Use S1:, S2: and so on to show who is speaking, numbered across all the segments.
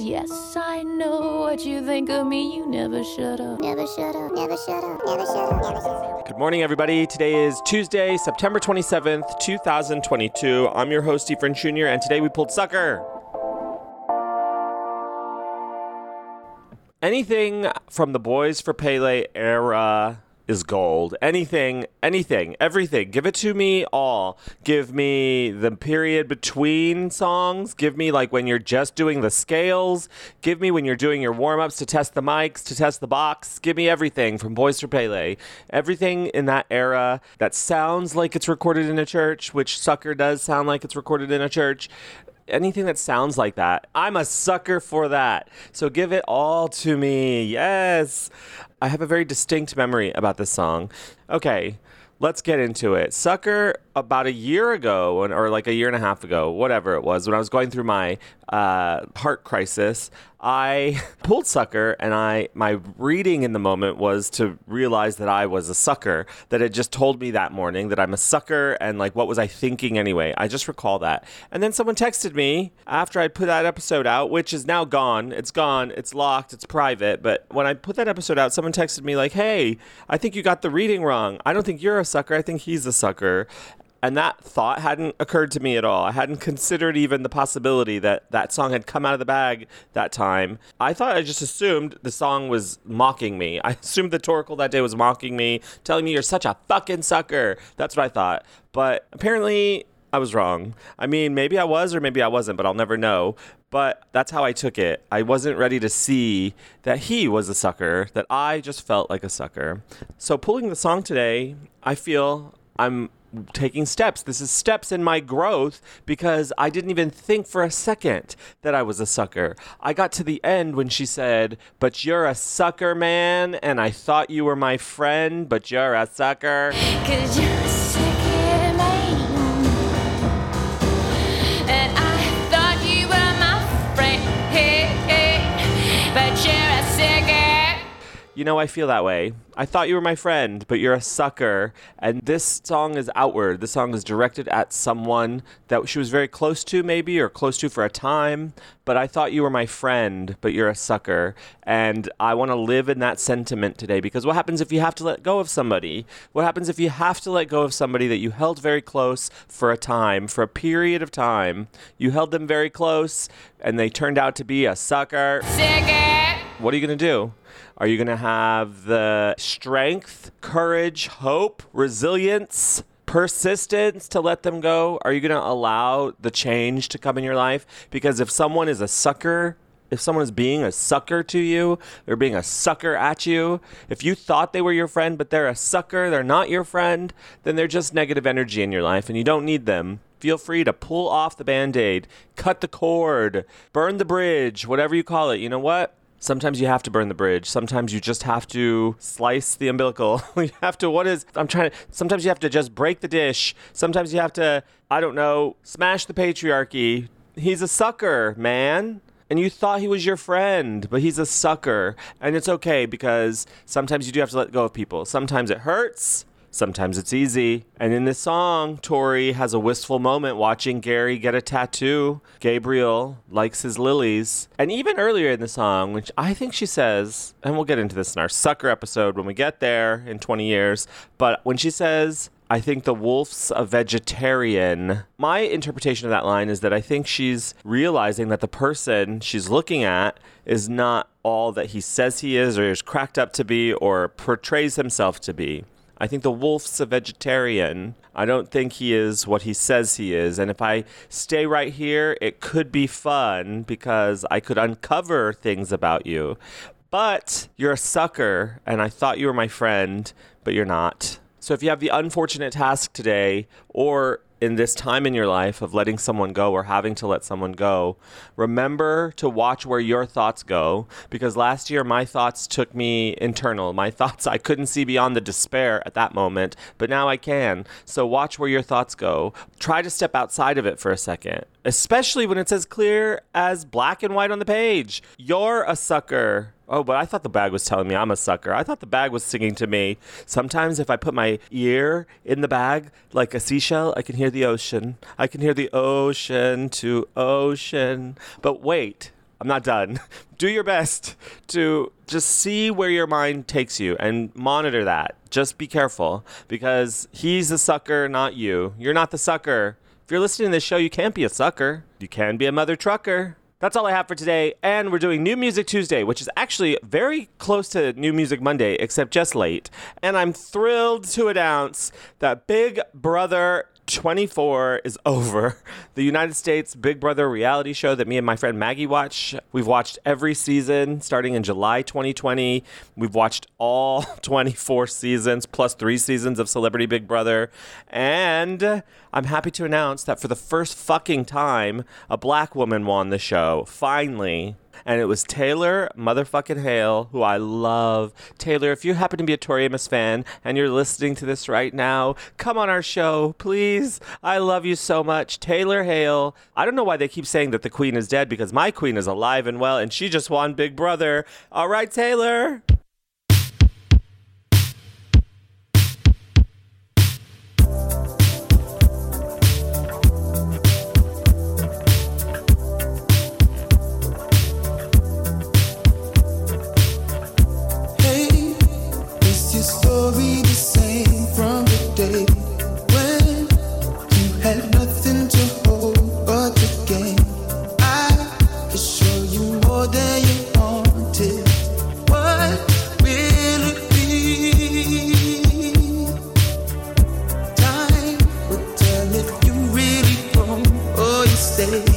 S1: Yes, I know what you think of me. You never shut up.
S2: Never shut up, never shut up, never shut up, never shut up.
S3: Good morning, everybody. Today is Tuesday, September 27th, 2022. I'm your host, Efren Jr., and today we pulled Sucker. Anything from the Boys for Pele era is gold. Anything, anything, everything. Give it to me all. Give me the period between songs. Give me like when you're just doing the scales. Give me when you're doing your warm ups to test the mics, to test the box. Give me everything from Boys for Pele. Everything in that era that sounds like it's recorded in a church, which Sucker does sound like it's recorded in a church anything that sounds like that. I'm a sucker for that. So give it all to me. Yes. I have a very distinct memory about this song. Okay. Let's get into it. Sucker, about a year ago, or like a year and a half ago, whatever it was, when I was going through my uh, heart crisis, I pulled Sucker, and I my reading in the moment was to realize that I was a sucker. That it just told me that morning that I'm a sucker, and like what was I thinking anyway? I just recall that. And then someone texted me after I put that episode out, which is now gone. It's gone. It's locked. It's private. But when I put that episode out, someone texted me like, "Hey, I think you got the reading wrong. I don't think you're a sucker. I think he's a sucker." And that thought hadn't occurred to me at all. I hadn't considered even the possibility that that song had come out of the bag that time. I thought I just assumed the song was mocking me. I assumed the Torkel that day was mocking me, telling me you're such a fucking sucker. That's what I thought. But apparently, I was wrong. I mean, maybe I was or maybe I wasn't, but I'll never know. But that's how I took it. I wasn't ready to see that he was a sucker, that I just felt like a sucker. So, pulling the song today, I feel I'm taking steps. This is steps in my growth because I didn't even think for a second that I was a sucker. I got to the end when she said, But you're a sucker, man, and I thought you were my friend, but you're a sucker.
S1: You
S3: know, I feel that way. I thought you were my friend, but you're a sucker. And this song is outward. This song is directed at someone that she was very close to, maybe, or close to for a time. But I thought you were my friend, but you're a sucker. And I want to live in that sentiment today because what happens if you have to let go of somebody? What happens if you have to let go of somebody that you held very close for a time, for a period of time? You held them very close and they turned out to be a sucker.
S1: Sucker.
S3: What are you going to do? Are you going to have the strength, courage, hope, resilience, persistence to let them go? Are you going to allow the change to come in your life? Because if someone is a sucker, if someone is being a sucker to you, they're being a sucker at you. If you thought they were your friend, but they're a sucker, they're not your friend, then they're just negative energy in your life and you don't need them. Feel free to pull off the band aid, cut the cord, burn the bridge, whatever you call it. You know what? Sometimes you have to burn the bridge. Sometimes you just have to slice the umbilical. you have to, what is, I'm trying to, sometimes you have to just break the dish. Sometimes you have to, I don't know, smash the patriarchy. He's a sucker, man. And you thought he was your friend, but he's a sucker. And it's okay because sometimes you do have to let go of people. Sometimes it hurts. Sometimes it's easy. And in this song, Tori has a wistful moment watching Gary get a tattoo. Gabriel likes his lilies. And even earlier in the song, which I think she says, and we'll get into this in our sucker episode when we get there in 20 years, but when she says, I think the wolf's a vegetarian. My interpretation of that line is that I think she's realizing that the person she's looking at is not all that he says he is or is cracked up to be or portrays himself to be. I think the wolf's a vegetarian. I don't think he is what he says he is. And if I stay right here, it could be fun because I could uncover things about you. But you're a sucker, and I thought you were my friend, but you're not. So if you have the unfortunate task today, or in this time in your life of letting someone go or having to let someone go, remember to watch where your thoughts go. Because last year, my thoughts took me internal. My thoughts, I couldn't see beyond the despair at that moment, but now I can. So watch where your thoughts go. Try to step outside of it for a second, especially when it's as clear as black and white on the page. You're a sucker. Oh, but I thought the bag was telling me I'm a sucker. I thought the bag was singing to me. Sometimes if I put my ear in the bag like a seashell, I can hear the ocean. I can hear the ocean to ocean. But wait, I'm not done. Do your best to just see where your mind takes you and monitor that. Just be careful because he's the sucker, not you. You're not the sucker. If you're listening to this show, you can't be a sucker. You can be a mother trucker. That's all I have for today. And we're doing New Music Tuesday, which is actually very close to New Music Monday, except just late. And I'm thrilled to announce that Big Brother 24 is over. The United States Big Brother reality show that me and my friend Maggie watch. We've watched every season starting in July 2020. We've watched all 24 seasons plus three seasons of Celebrity Big Brother. And I'm happy to announce that for the first fucking time, a black woman won the show. Finally and it was Taylor motherfucking Hale, who I love. Taylor, if you happen to be a Tori Amos fan and you're listening to this right now, come on our show, please. I love you so much. Taylor Hale. I don't know why they keep saying that the queen is dead because my queen is alive and well, and she just won Big Brother. All right, Taylor.
S4: Or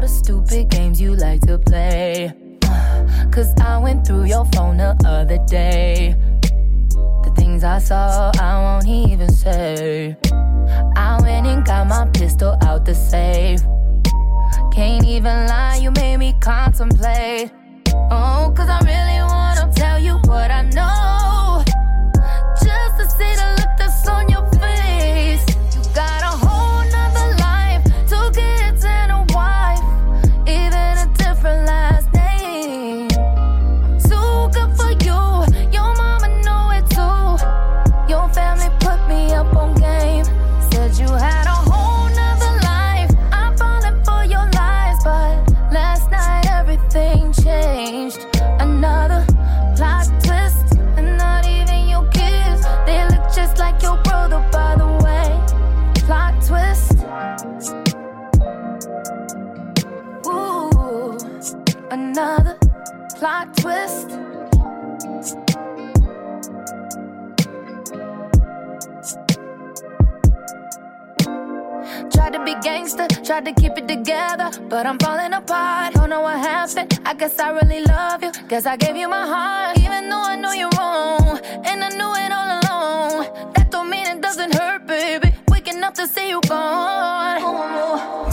S4: the
S5: stupid games you like to play. Cause I went through your phone the other day. The things I saw, I won't even say. I went and got my pistol out the safe. Can't even lie, you made me contemplate. Oh, cause I really wanna tell you what I know. Plot twist. Tried to be gangster, tried to keep it together, but I'm falling apart. Don't know what happened. I guess I really love you. Guess I gave you my heart, even though I know you're wrong, and I knew it all along. That don't mean it doesn't hurt, baby. Waking up to see you gone. Your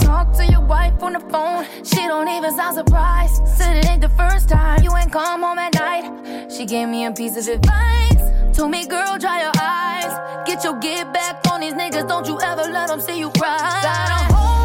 S5: wife on the phone. She don't even sound surprised. Said it ain't the first time you ain't come home at night. She gave me a piece of advice. Told me, girl, dry your eyes. Get your get back on these niggas. Don't you ever let them see you cry. Got a whole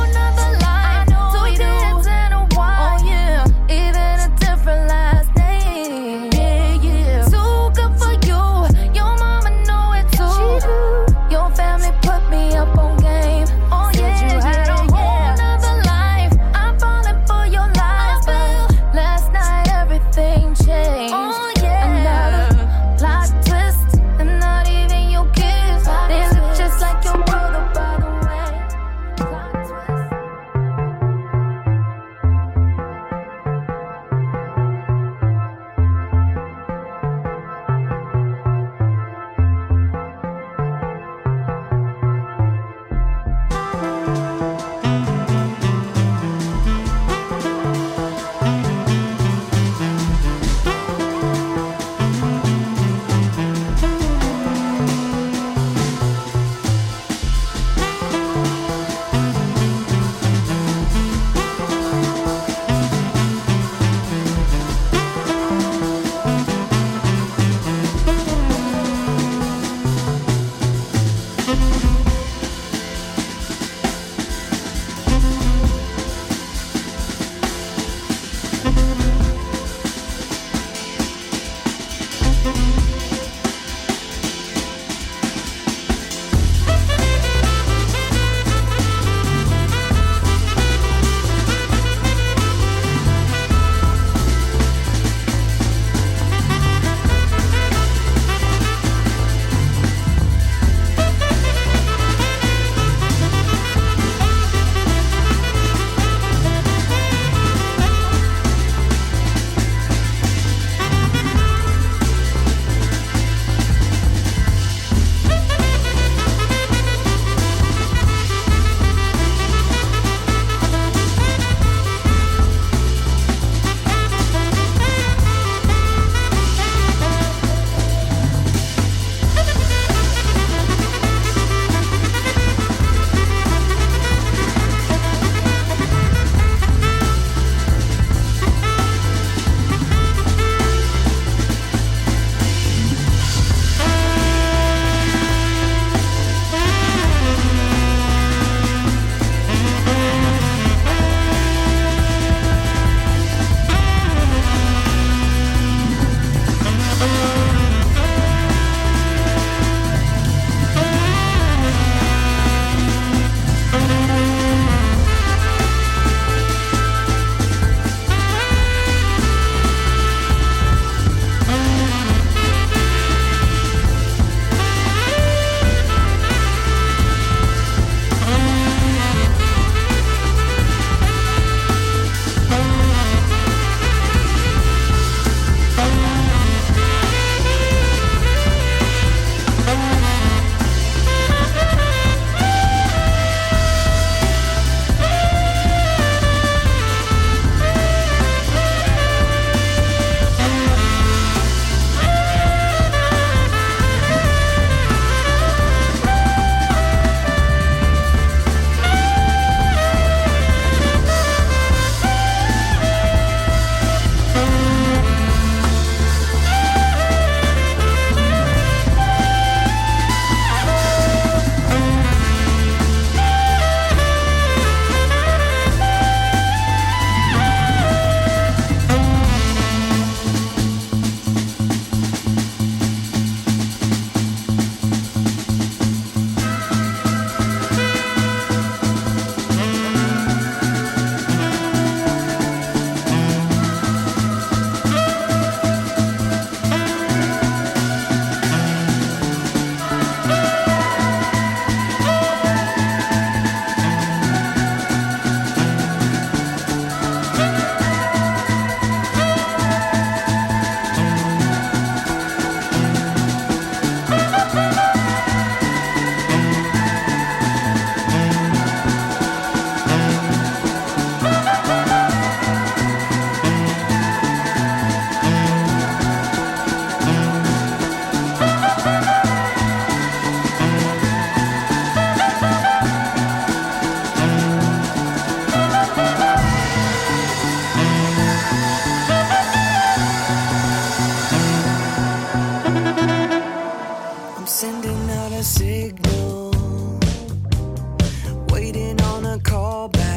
S5: waiting on a call back.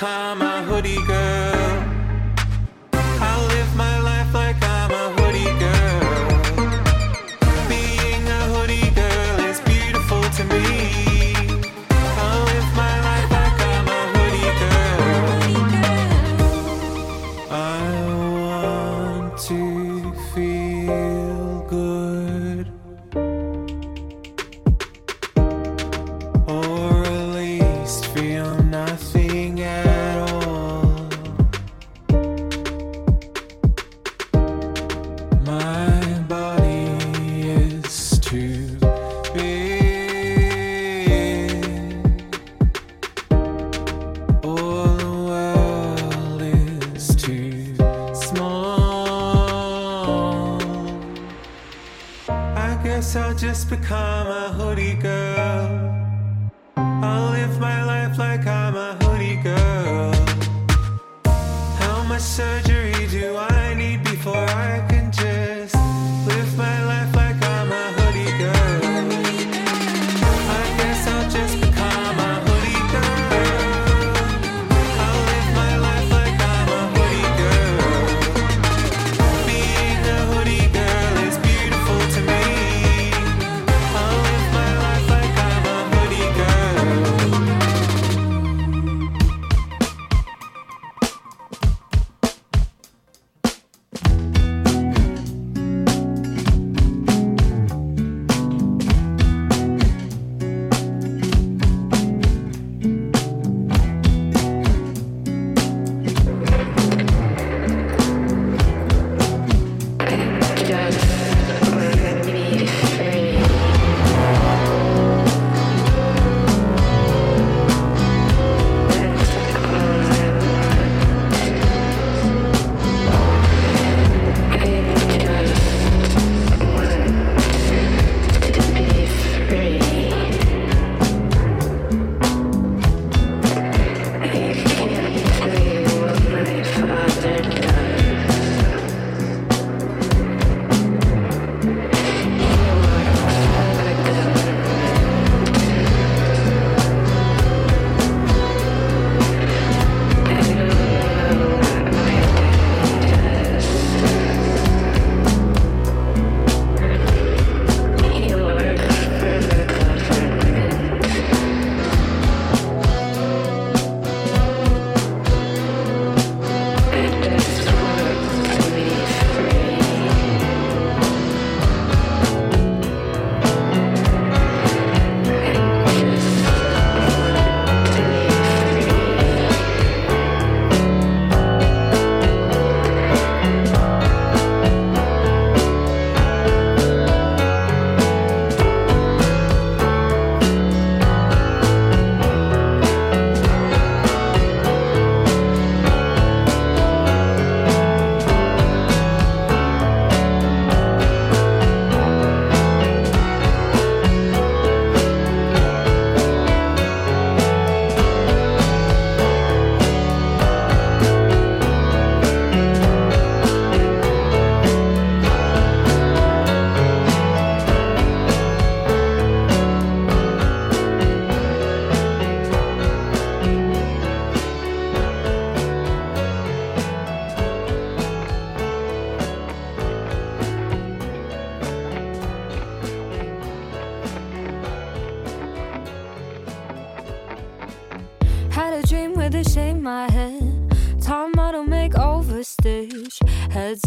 S5: come just
S6: become a hoodie girl.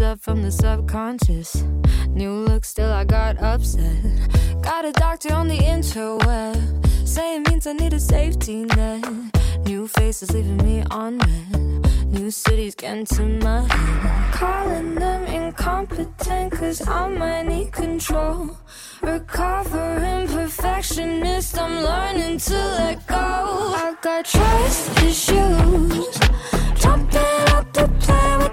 S7: up from the subconscious. New look, still I got upset. Got a doctor on the interweb saying means I need a safety net. New faces leaving me on red. New cities getting to my head. Calling them incompetent, cause I might need control. Recovering perfectionist, I'm learning to let go. I got trust issues. Jumping up the
S1: plan with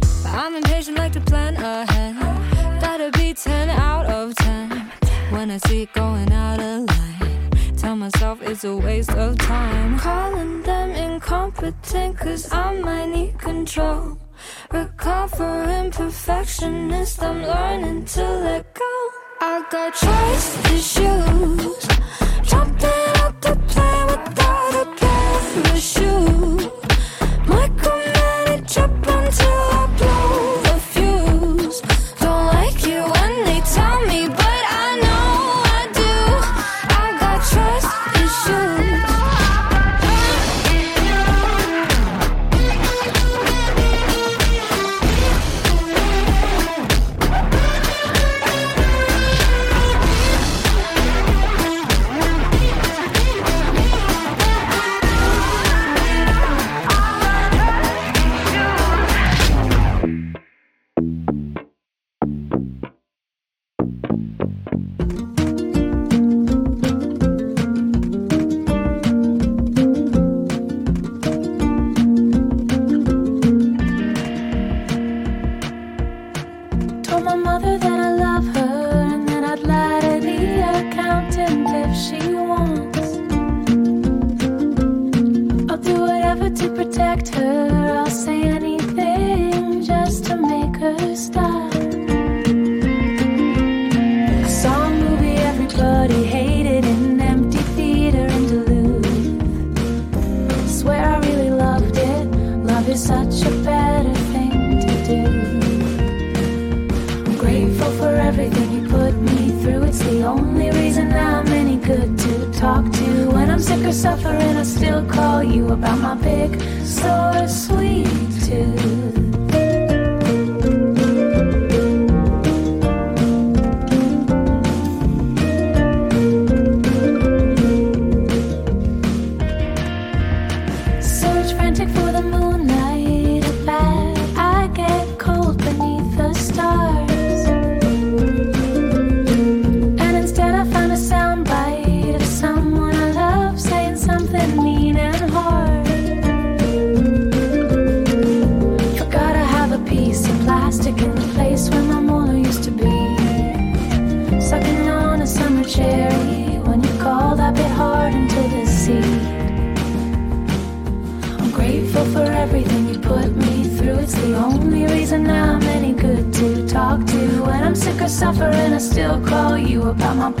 S1: I'm impatient, like to plan ahead. Gotta be 10 out of 10. When I see it going out of line, tell myself it's a waste of time. Calling them incompetent, cause I might need control. Recovering perfectionist, I'm learning to let go. I got choice issues. Jumping up to play without a pair of shoes jump until I blow.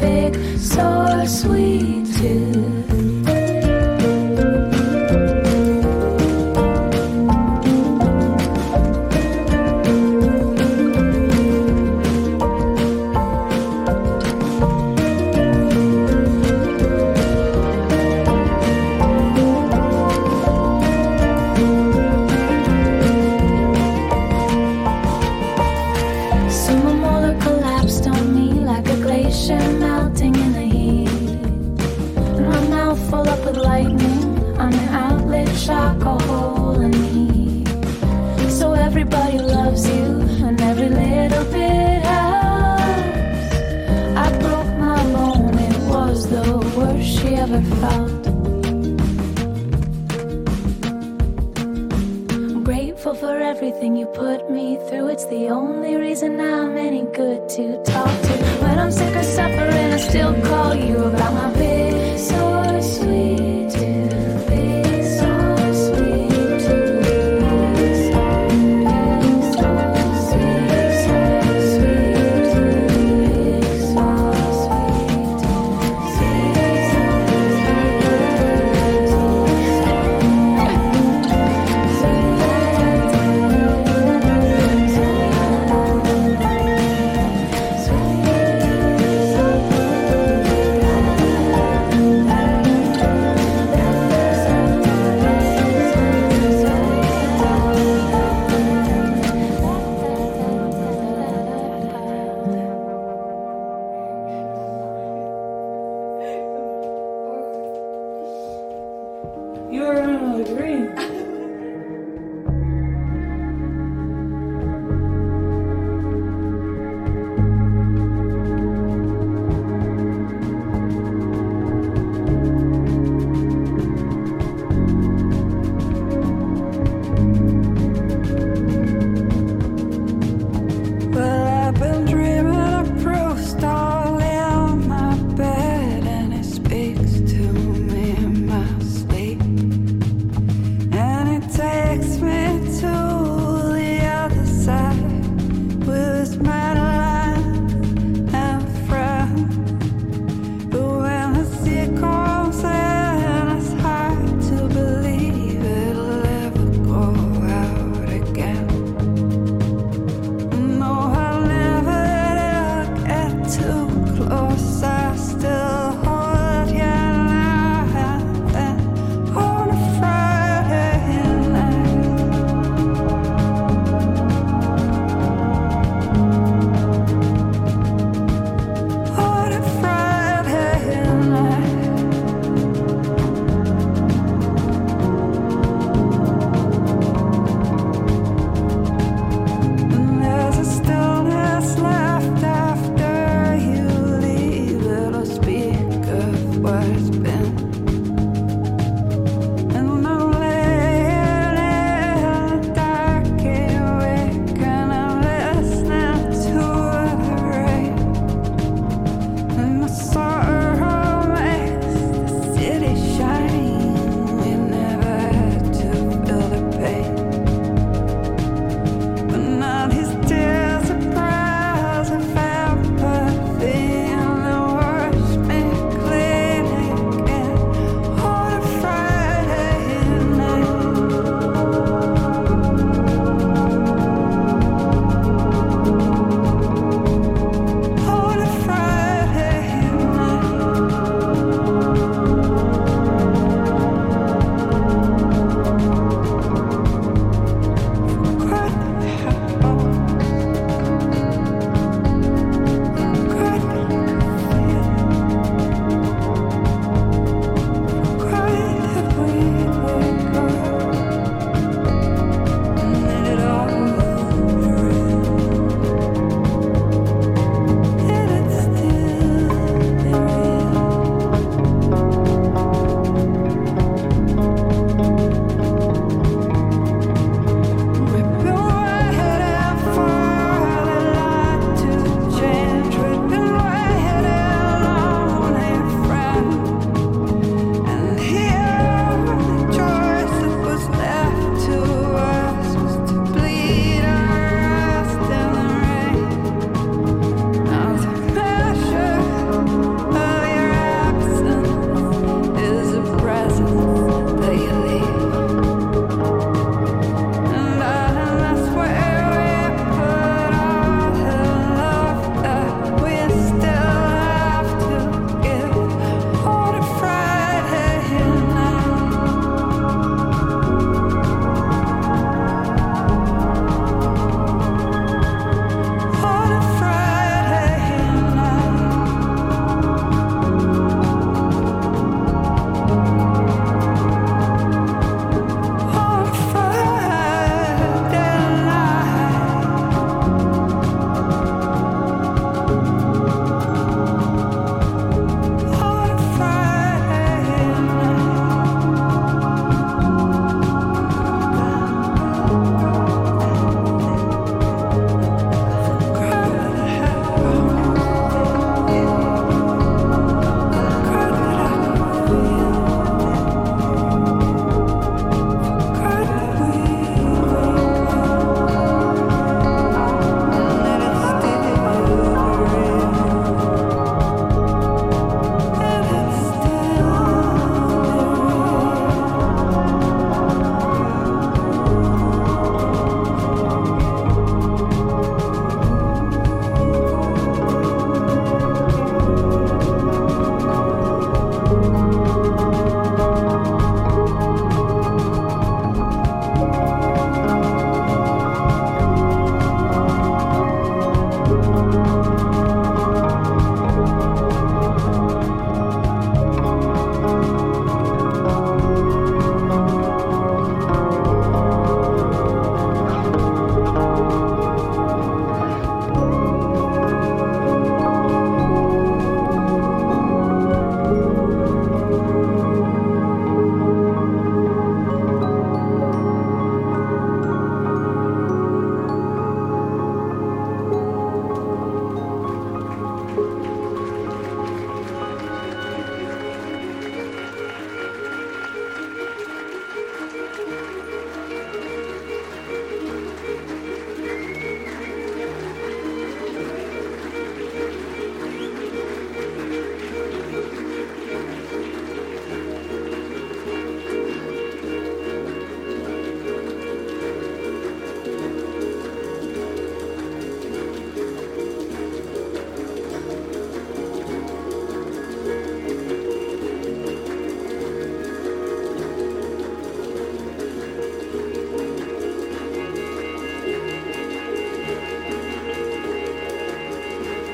S1: big sweet.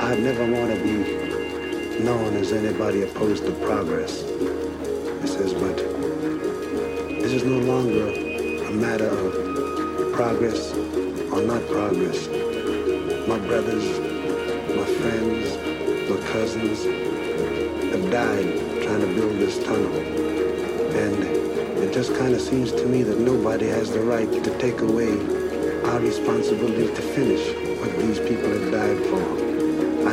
S8: I'd never want to be known as anybody opposed to progress. He says, but this is no longer a matter of progress or not progress. My brothers, my friends, my cousins have died trying to build this tunnel. And it just kind of seems to me that nobody has the right to take away our responsibility to finish what these people have died for.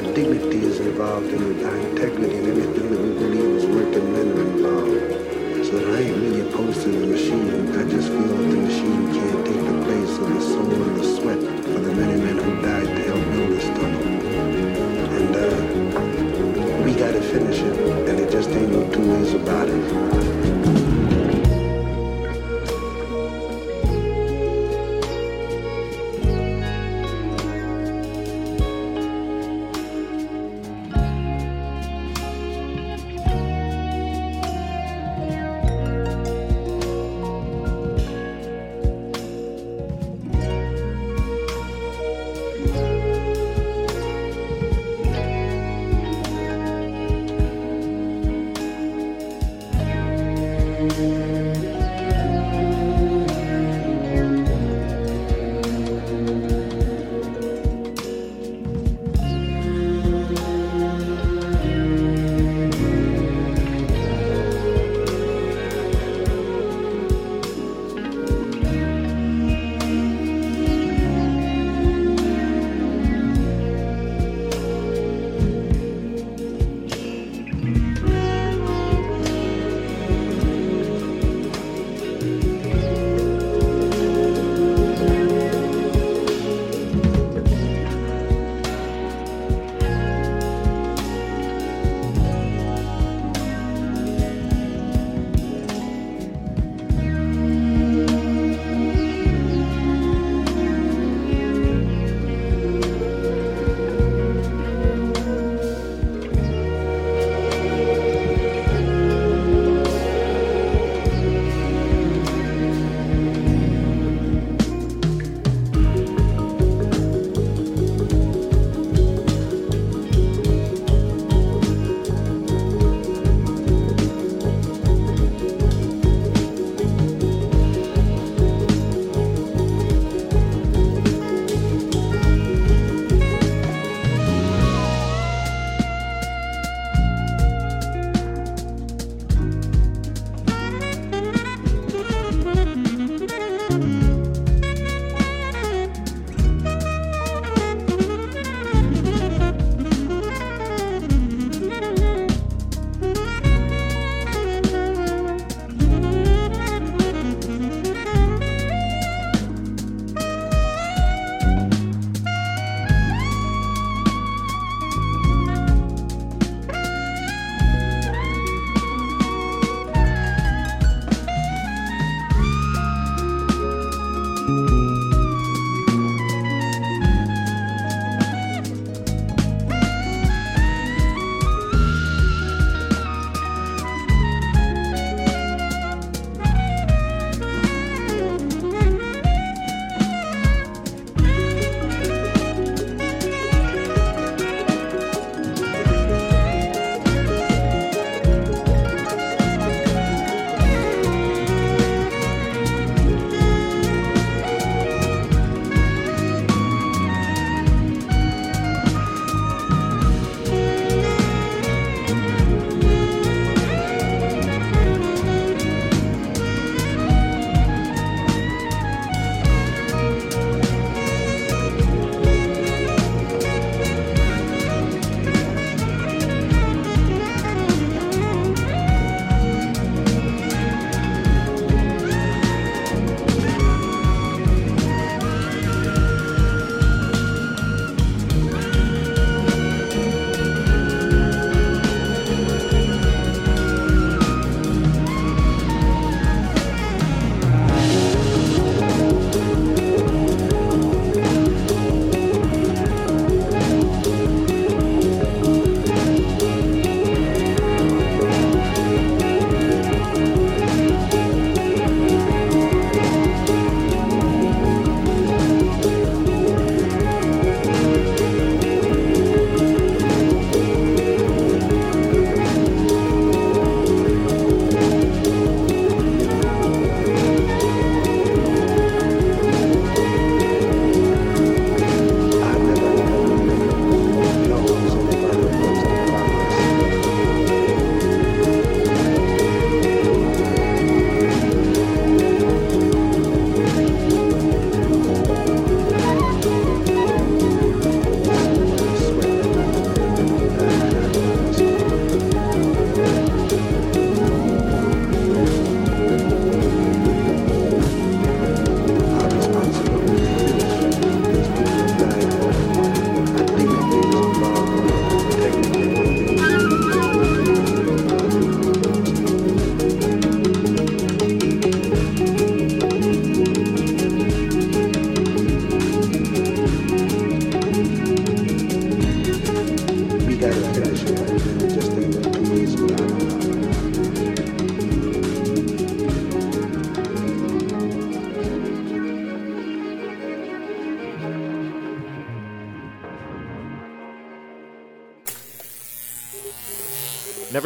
S8: Our dignity is involved our integrity and everything that we believe is working men are involved. So that I ain't really opposed to the machine. I just feel that the machine can't take the place of the soul and the sweat for the many men who died to help build this tunnel. And uh, we gotta finish it, and it just ain't no two ways about it.